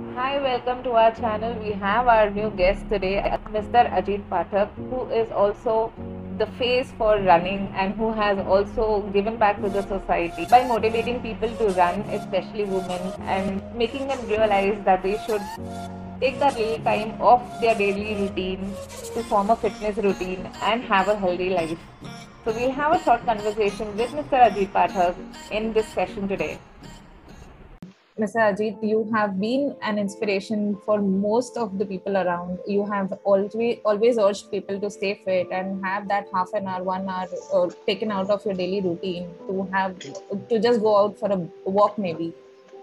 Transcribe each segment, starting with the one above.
Hi, welcome to our channel. We have our new guest today, Mr. Ajit Pathak, who is also the face for running and who has also given back to the society by motivating people to run, especially women, and making them realize that they should take that little time off their daily routine to form a fitness routine and have a healthy life. So we'll have a short conversation with Mr. Ajit Pathak in this session today. Mr. Ajit, you have been an inspiration for most of the people around. You have always always urged people to stay fit and have that half an hour, one hour uh, taken out of your daily routine to have to just go out for a walk, maybe.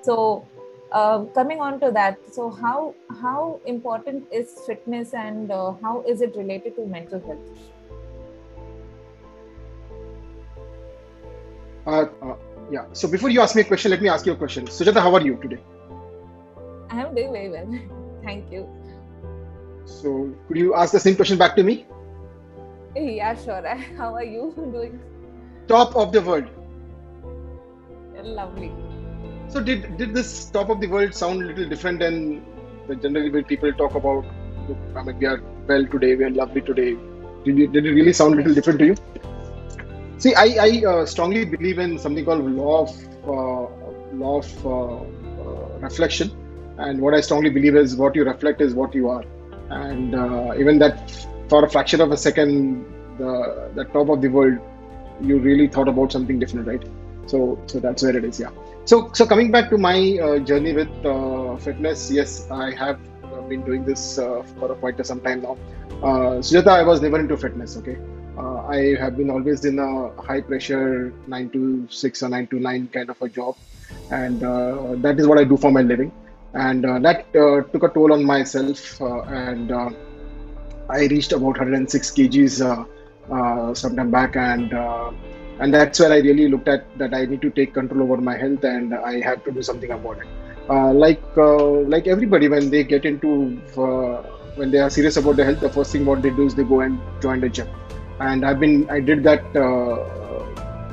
So, uh, coming on to that, so how how important is fitness and uh, how is it related to mental health? Uh, uh, yeah. So before you ask me a question, let me ask you a question. Sujatha, how are you today? I am doing very well. Thank you. So could you ask the same question back to me? Yeah, sure. How are you doing? Top of the world. Lovely. So did did this top of the world sound a little different than the generally when people talk about? I mean, we are well today. We are lovely today. Did, you, did it really sound a little different to you? See, I, I uh, strongly believe in something called law of uh, law of uh, uh, reflection, and what I strongly believe is what you reflect is what you are, and uh, even that for a fraction of a second, the the top of the world, you really thought about something different, right? So so that's where it is, yeah. So so coming back to my uh, journey with fitness, yes, I have been doing this for quite some time now. Sujatha, I was never into fitness, okay uh, I have been always in a high pressure nine to six or nine to nine kind of a job, and uh, that is what I do for my living. And uh, that uh, took a toll on myself, uh, and uh, I reached about 106 kgs sometime back, and and that's where I really looked at that I need to take control over my health, and I have to do something about it. like like everybody, when they get into when they are serious about their health, the first thing what they do is they go and join the gym and I've been I did that uh,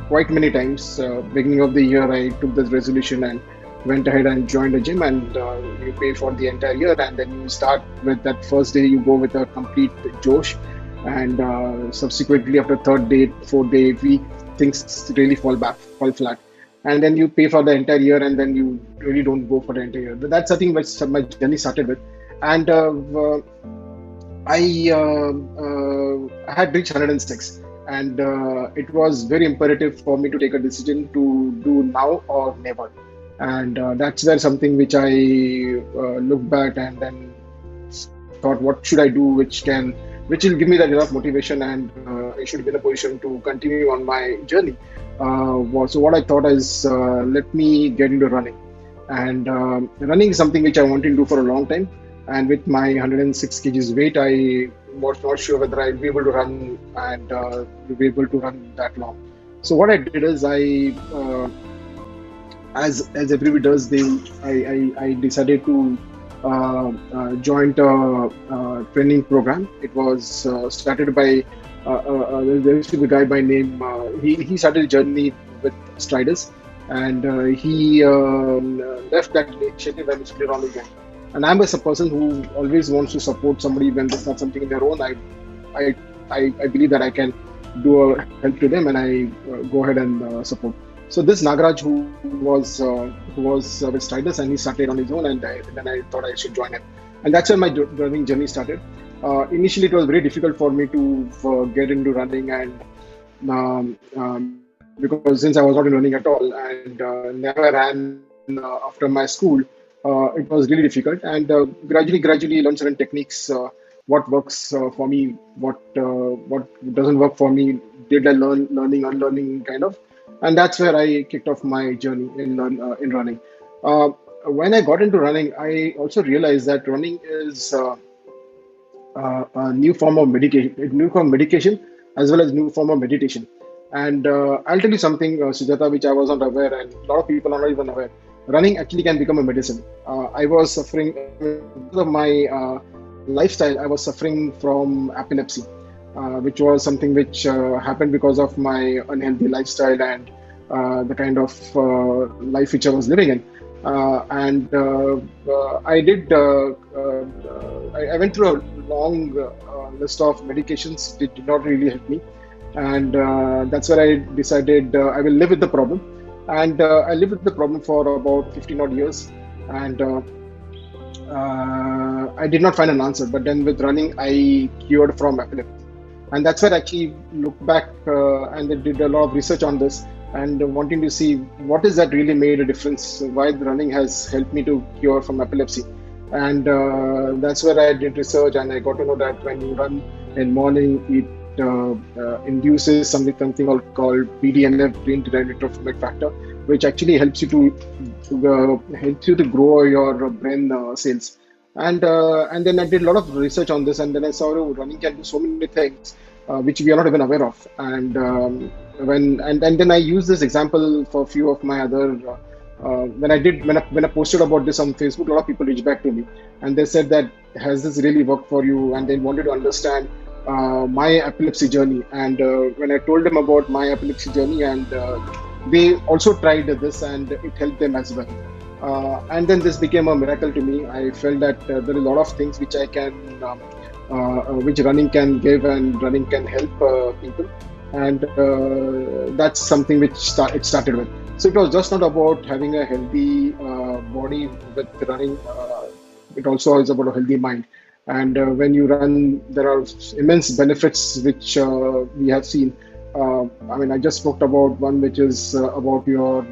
quite many times. Uh, beginning of the year, I took this resolution and went ahead and joined a gym, and uh, you pay for the entire year, and then you start with that first day. You go with a complete Josh, and uh, subsequently after third day, fourth day, week, things really fall back, fall flat. And then you pay for the entire year, and then you really don't go for the entire year. That's something which my journey started with, and uh, I uh, uh, had reached 106, and uh, it was very imperative for me to take a decision to do now or never. And that's where something which I looked back and then thought, what should I do which can which will give me that enough motivation and uh, I should be in a position to continue on my journey. Uh, so what I thought is uh, let me get into running, and um, running is something which I wanted to do for a long time and with my 106 kgs weight i was not sure whether i'd be able to run and uh, be able to run that long. So what i did is i uh, as as everybody does they i i, I decided to uh, uh join a training program. It was uh, started by uh, there used to be a guy by name he, he started a journey with striders and he um, left that initiative and clear on again and I'm a person who always wants to support somebody when they start something in their own. I, I, I, I believe that I can do a help to them, and I uh, go ahead and uh, support. So this Nagaraj, who was uh, who was uh, with Striders, and he started on his own, and I, then I thought I should join him, and that's when my running journey started. Uh, initially, it was very difficult for me to uh, get into running, and um, um, because since I was not in running at all, and never ran after my school, it was really difficult. And uh, gradually, gradually, learn certain techniques. Uh, what works for me, what what doesn't work for me. Did I learn learning, unlearning, kind of, and that's where I kicked off my journey in learn in running. when I got into running, I also realized that running is uh, a new form of medication, new form of medication as well as new form of meditation. And uh, I'll tell you something, uh, Sujatha, which I wasn't aware, and a lot of people are not even aware running actually can become a medicine. Uh, I was suffering because of my uh, lifestyle. I was suffering from epilepsy, uh, which was something which uh, happened because of my unhealthy lifestyle and uh, the kind of uh, life which I was living in. and I did. I, went through a long list of medications. It did not really help me, and that's where I decided I will live with the problem. And I lived with the problem for about 15 odd years, and I did not find an answer. But then with running, I cured from epilepsy. And that's where I actually looked back uh, and they did a lot of research on this and wanting to see what is that really made a difference why running has helped me to cure from epilepsy. And uh, that's where i did research and i got to know that when you run in morning it uh, uh induces something something called bdnf brain derived neurotrophic factor which actually helps you to uh, helps you to grow your brain uh, cells. And and then i did a lot of research on this and then i saw oh, running can do so many things which we are not even aware of. And um, when and, and then I used this example for a few of my other uh, uh, when I did when I, when I posted about this on Facebook, a lot of people reached back to me and they said that has this really worked for you? And they wanted to understand uh, my epilepsy journey and uh, when I told them about my epilepsy journey and uh, they also tried this and it helped them as well. Uh, and then this became a miracle to me. I felt that there are a lot of things which I can, um, which running can give and running can help people and uh, that's something which start, it started with. So it was just not about having a healthy uh, body with running. Uh, it also is about a healthy mind. And uh, when you run, there are immense benefits which uh, we have seen. Uh, I mean, I just spoke about one which is about your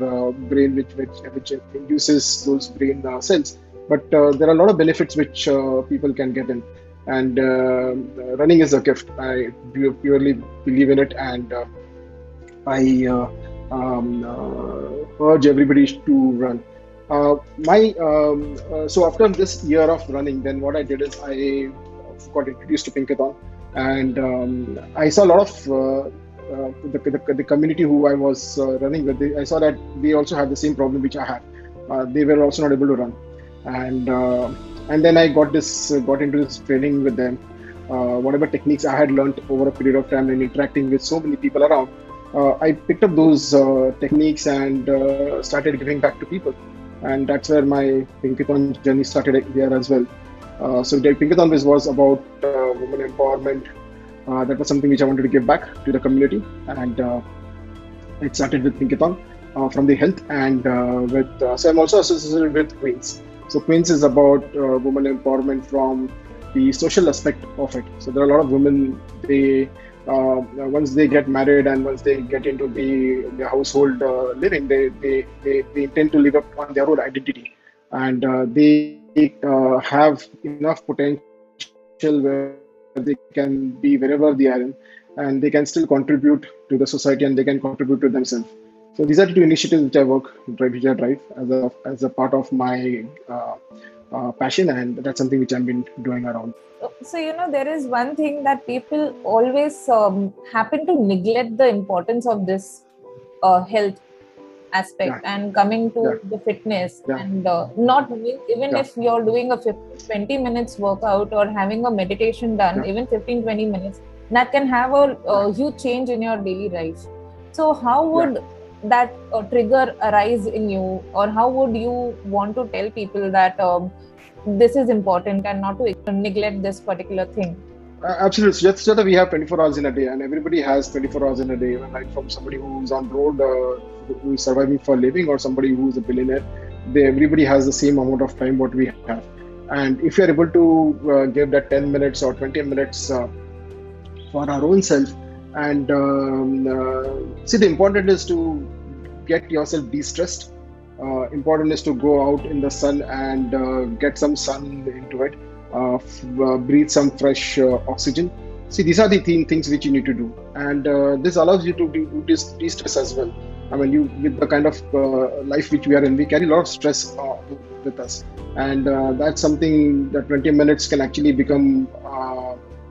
brain, which, which which induces those brain cells. But there are a lot of benefits which people can get in and uh, running is a gift. I purely believe in it, and uh, I uh, um, uh, urge everybody to run. Uh, my um, uh, so after this year of running, then what I did is I got introduced to Pinkathon, and um, I saw a lot of the, the, the, community who I was running with. They, I saw that they also had the same problem which I had. they were also not able to run, and and then I got this uh, got into this training with them. Uh, whatever techniques I had learned over a period of time and interacting with so many people around, uh, I picked up those uh, techniques and uh, started giving back to people. And that's where my Pinkathon journey started here as well. Uh, so the Pinkathon was, was about uh, women empowerment. Uh, that was something which I wanted to give back to the community, and uh, it started with Pinkathon from the health and with. so I'm also associated with Queens. So Queens is about uh, women empowerment from the social aspect of it. So there are a lot of women. They uh, once they get married and once they get into the, the household uh, living, they, they, they, they intend to live up on their own identity, and uh, they uh, have enough potential where they can be wherever they are and they can still contribute to the society and they can contribute to themselves. So these are the two initiatives which I work, which drive as a as a part of my uh, passion, and that's something which I've been doing around. So you know, there is one thing that people always um, happen to neglect the importance of this uh, health aspect yeah. and coming to yeah. the fitness yeah. and uh, not even if you're doing a 50, 20 minutes workout or having a meditation done even 15 20 minutes that can have a, a huge change in your daily life so how would that uh, trigger arise in you? Or how would you want to tell people that um, this is important and not to neglect this particular thing? Uh, absolutely. Just, just that we have 24 hours in a day and everybody has 24 hours in a day. Even like from somebody who's on road uh, who is surviving for a living or somebody who's a billionaire they, everybody has the same amount of time what we have. And if you're able to uh, give that 10 minutes or 20 minutes uh, for our own self and um, uh, see the important is to get yourself de-stressed. Uh, important is to go out in the sun and uh, get some sun into it. Uh, f- uh, breathe some fresh uh, oxygen. See these are the th- things which you need to do. And this allows you to do de-stress as well. I mean you with the kind of life which we are in we carry a lot of stress with us. And that's something that 20 minutes can actually become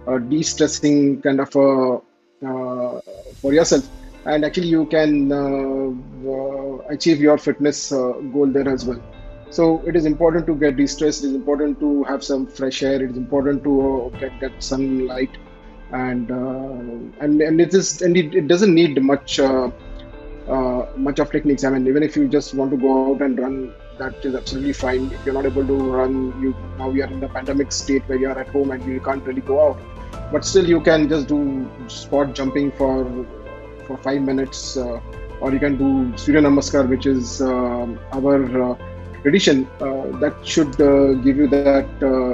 a de-stressing kind of a for yourself and actually you can uh, uh, achieve your fitness goal there as well so it is important to get de-stressed it is important to have some fresh air it is important to get that sunlight and uh, and and it is and it, it doesn't need much uh, uh, much of techniques. I mean, even if you just want to go out and run that is absolutely fine. If you're not able to run, you now we are in the pandemic state where you are at home and you can't really go out. But still, you can just do spot jumping for for five minutes, uh, or you can do Surya Namaskar, which is uh, our uh, tradition. Uh, that should give you that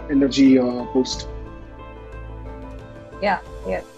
energy boost. Yeah. Yes.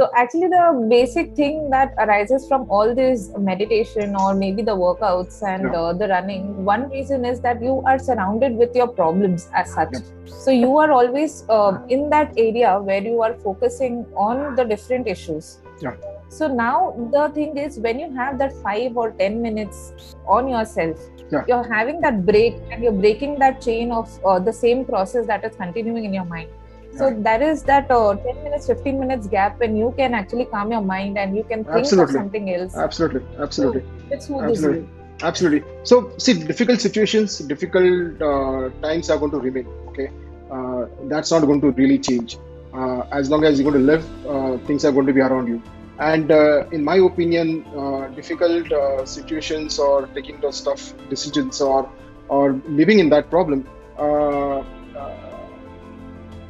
So actually, the basic thing that arises from all this meditation or maybe the workouts and yeah. uh, the running, one reason is that you are surrounded with your problems as such. Yeah. So you are always uh, in that area where you are focusing on the different issues. Yeah. So now the thing is, when you have that five or ten minutes on yourself, yeah. you're having that break and you're breaking that chain of uh, the same process that is continuing in your mind so right. that is that uh, 10 minutes 15 minutes gap when you can actually calm your mind and you can think absolutely. of something else. Absolutely. Absolutely. so absolutely. Absolutely. So see difficult situations difficult uh, times are going to remain okay? Uh, that's not going to really change. Uh, as long as you're going to live uh, things are going to be around you. And uh, in my opinion difficult situations or taking those tough decisions or or living in that problem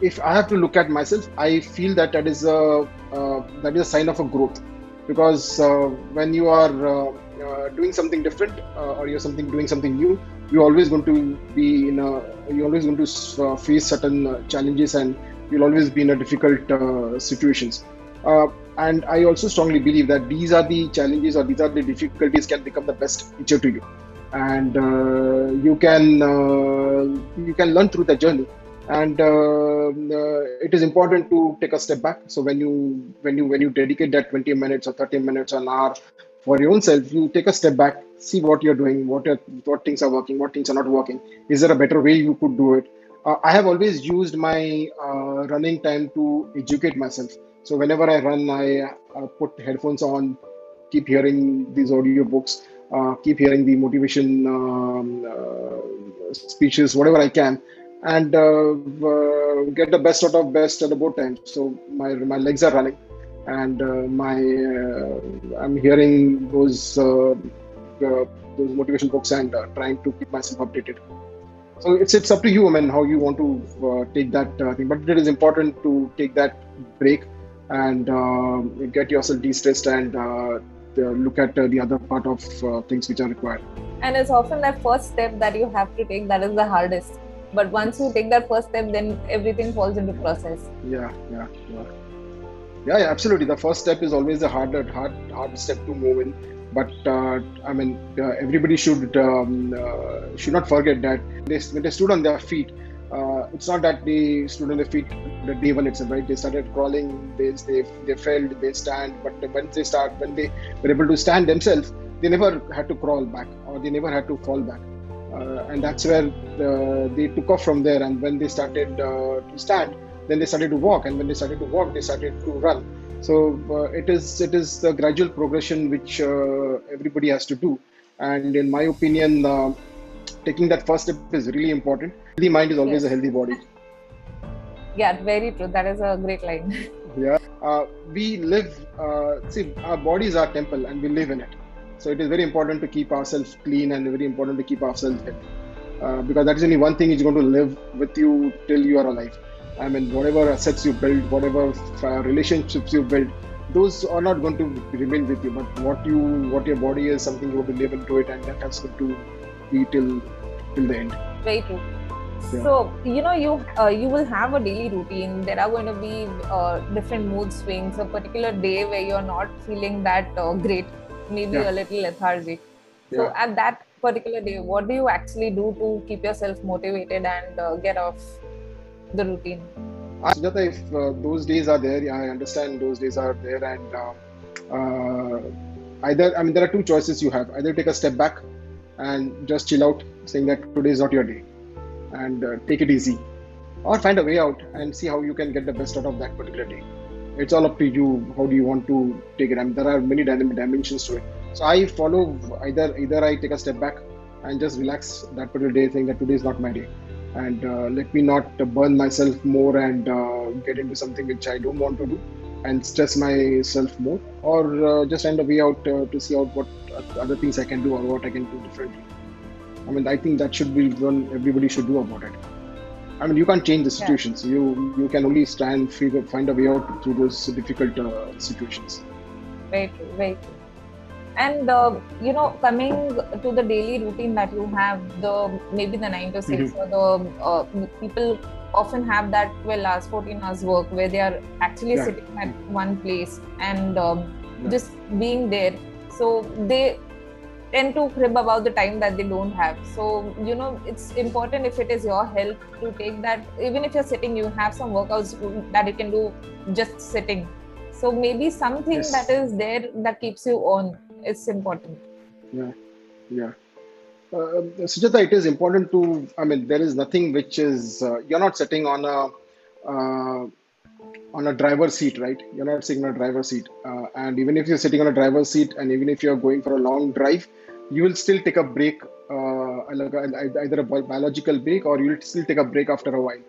if I have to look at myself, I feel that that is a uh, that is a sign of a growth, because uh, when you are uh, uh doing something different uh, or you're something doing something new, you're always going to be in a you're always going to uh, face certain challenges and you'll always be in a difficult situations. and I also strongly believe that these are the challenges or these are the difficulties can become the best teacher to you, and you can you can learn through the journey and uh, uh, it is important to take a step back. So when you when you when you dedicate that 20 minutes or 30 minutes or an hour for your own self you take a step back see what you're doing what are, what things are working what things are not working. Is there a better way you could do it? Uh, i have always used my uh, running time to educate myself. So whenever i run i uh, put headphones on keep hearing these audio books uh, keep hearing the motivation um, speeches whatever i can and uh, uh, get the best out of best at the both times. So my my legs are running, and uh, my uh, I'm hearing those uh, uh, those motivation books and trying to keep myself updated. So it's it's up to you, I how you want to take that thing. But it is important to take that break and get yourself de-stressed and look at the other part of things which are required. And it's often that first step that you have to take that is the hardest but once you take that first step then everything falls into process. Yeah yeah yeah. Yeah, yeah absolutely. The first step is always a harder hard hard step to move in. But uh, i mean uh, everybody should um, uh, should not forget that they, when they stood on their feet uh, it's not that they stood on their feet the day one itself, right? They started crawling, they, they, they fell, they stand, but when they start, when they were able to stand themselves, they never had to crawl back or they never had to fall back and that's where uh, they took off from there. And when they started uh, to stand, then they started to walk, and when they started to walk, they started to run. So it is it is the gradual progression which everybody has to do. And in my opinion, taking that first step is really important. The mind is always yes. a healthy body. Yeah, very true. That is a great line. yeah, uh, we live. Uh, see, our body is our temple, and we live in it. So it is very important to keep ourselves clean and very important to keep ourselves healthy. Uh, because that is only one thing is going to live with you till you are alive. I mean, whatever assets you build, whatever uh, relationships you build, those are not going to remain with you. But what you, what your body is, something you want to live into it, and that has to be till till the end. Very true. Yeah. So you know you uh, you will have a daily routine. There are going to be uh, different mood swings. A particular day where you're not feeling that uh, great maybe yeah. a little lethargic. So yeah. at that particular day, what do you actually do to keep yourself motivated and uh, get off the routine? Sujatha, if uh, those days are there, yeah, I understand those days are there, and uh, uh, either I mean there are two choices you have: either take a step back and just chill out, saying that today is not your day, and uh, take it easy, or find a way out and see how you can get the best out of that particular day it's all up to you how do you want to take it. I mean, there are many dynamic dimensions to it. So i follow either either i take a step back and just relax that particular day saying that today is not my day. And uh, let me not burn myself more and uh, get into something which i don't want to do and stress myself more. Or uh, just find a way out uh, to see out what other things i can do or what i can do differently. I mean, I think that should be one everybody should do about it. I mean, you can't change the situations. Yeah. You you can only stand, figure, find a way out through those difficult uh, situations. Very true. Very true. And uh, you know, coming to the daily routine that you have, the maybe the nine to 6 mm-hmm. or the uh, people often have that 12 hours, 14 hours work where they are actually yeah. sitting at one place and um, yeah. just being there. So they tend to crib about the time that they don't have. So, you know, it's important if it is your health to take that, even if you're sitting, you have some workouts that you can do just sitting. So maybe something yes. that is there that keeps you on is important. Yeah, yeah. Uh, Sujatha, it is important to, I mean, there is nothing which is, uh, you're not sitting on a, uh, on a driver's seat, right? You're not sitting on a driver's seat. Uh, and even if you're sitting on a driver's seat and even if you're going for a long drive, you will still take a break, uh, either a biological break or you'll still take a break after a while,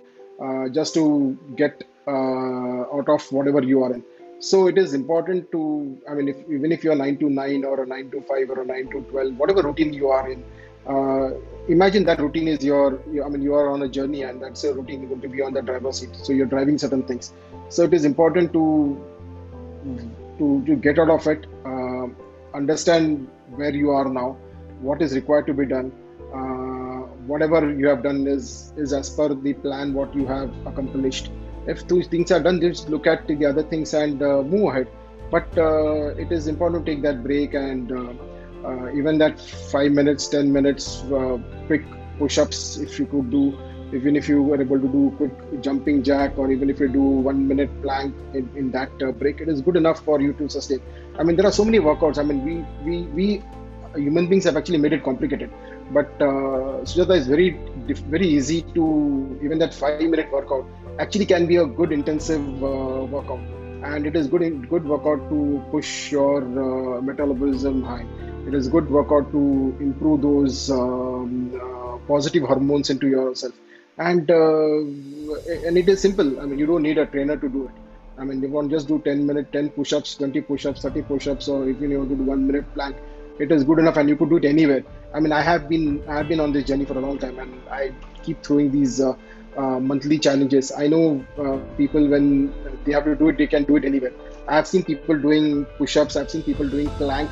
uh, just to get out of whatever you are in. So it is important to, I mean, if, even if you're 9 to 9 or a 9 to 5 or a 9 to 12, whatever routine you are in, uh, imagine that routine is your, I mean, you are on a journey and that's a routine You're going to be on the driver's seat. So you're driving certain things. So it is important to to, to get out of it, uh, understand where you are now, what is required to be done. Uh, whatever you have done is is as per the plan what you have accomplished. If those things are done, just look at the other things and uh, move ahead. But uh, it is important to take that break and uh, uh, even that five minutes, ten minutes, quick push-ups if you could do even if you were able to do quick jumping jack or even if you do one minute plank in, in that uh, break it is good enough for you to sustain. I mean there are so many workouts. I mean we we we human beings have actually made it complicated. But uh, Sujatha is very very easy to even that five minute workout actually can be a good intensive uh, workout. And it is good good workout to push your uh, metabolism high. It is good workout to improve those um, uh, positive hormones into yourself and uh, and it is simple. I mean you don't need a trainer to do it. I mean you want just do 10 minute 10 push-ups 20 push-ups 30 push-ups or if you want to do one minute plank. It is good enough and you could do it anywhere. I mean i have been i have been on this journey for a long time and i keep throwing these uh, uh, monthly challenges. I know uh, people when they have to do it they can do it anywhere. I have seen people doing push-ups. I've seen people doing plank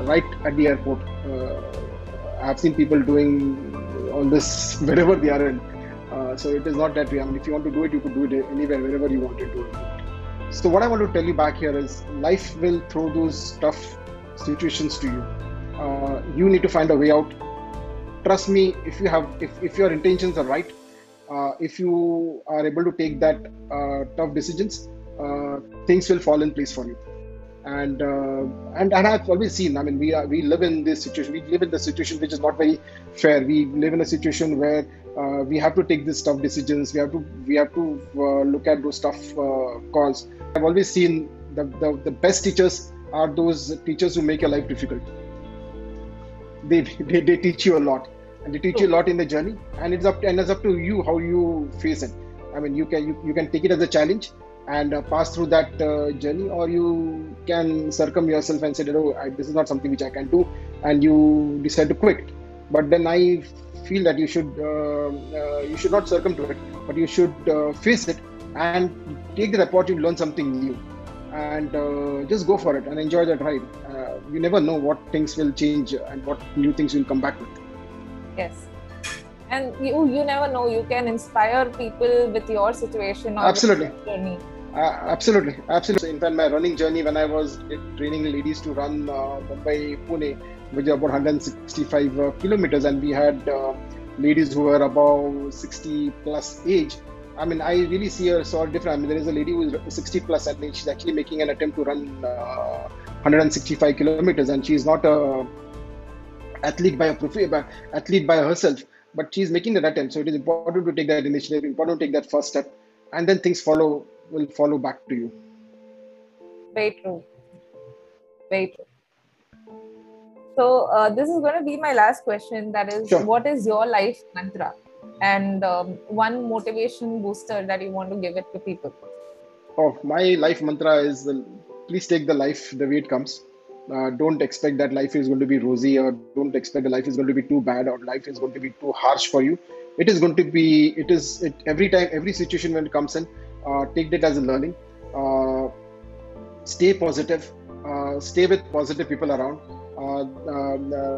right at the airport. Uh, i've seen people doing all this wherever they are in uh, so it is not that way. I mean, if you want to do it, you could do it anywhere, wherever you want to do it. So what I want to tell you back here is life will throw those tough situations to you. Uh, you need to find a way out. Trust me, if you have, if, if your intentions are right, uh, if you are able to take that uh, tough decisions, uh, things will fall in place for you and and and I've always seen. I mean, we are we live in this situation. We live in the situation which is not very fair. We live in a situation where uh, we have to take these tough decisions. We have to we have to uh, look at those tough uh, calls. I've always seen the, the the best teachers are those teachers who make your life difficult. They they, they teach you a lot, and they teach you a lot in the journey. And it's up to, and it's up to you how you face it. I mean, you can you, you can take it as a challenge and uh, pass through that uh, journey or you can circum yourself and say oh I, this is not something which i can do and you decide to quit but then i feel that you should uh, uh you should not circum to it but you should uh, face it and take the opportunity to learn something new. And uh, just go for it and enjoy that ride. You never know what things will change and what new things will come back with. Yes. And you you never know you can inspire people with your situation or absolutely. journey. Uh, absolutely, absolutely. In fact, my running journey when I was training ladies to run uh, Mumbai Pune, which is about 165 uh, kilometers, and we had uh, ladies who were above 60 plus age. I mean, I really see her sort of different. I mean, there is a lady who is 60 plus, and she's actually making an attempt to run 165 uh, kilometers, and she's not a athlete by a profi- athlete by herself, but she's making that attempt. So it is important to take that initiative, important to take that first step, and then things follow will follow back to you. Very true. Very true. So uh, this is going to be my last question. That is, sure. what is your life mantra, and um, one motivation booster that you want to give it to people? Oh, my life mantra is: the, please take the life the way it comes. uh, don't expect that life is going to be rosy or don't expect that life is going to be too bad or life is going to be too harsh for you it is going to be it is it, every time every situation when it comes in uh, take that as a learning uh, stay positive uh, stay with positive people around uh, uh,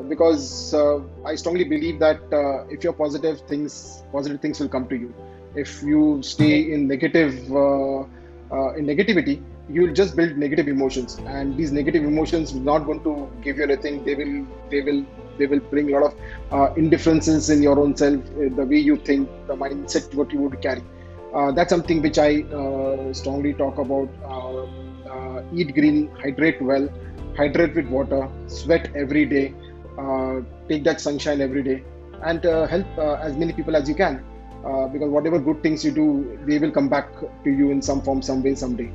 because i strongly believe that if you're positive things positive things will come to you. If you stay in negative in negativity you'll just build negative emotions. And these negative emotions will not going to give you anything. They will they will they will bring a lot of uh, indifferences in your own self uh, the way you think the mindset what you would carry. Uh, that's something which i uh, strongly talk about. Uh, uh, eat green hydrate well hydrate with water sweat every day uh, take that sunshine every day and uh, help uh, as many people as you can because whatever good things you do they will come back to you in some form some way someday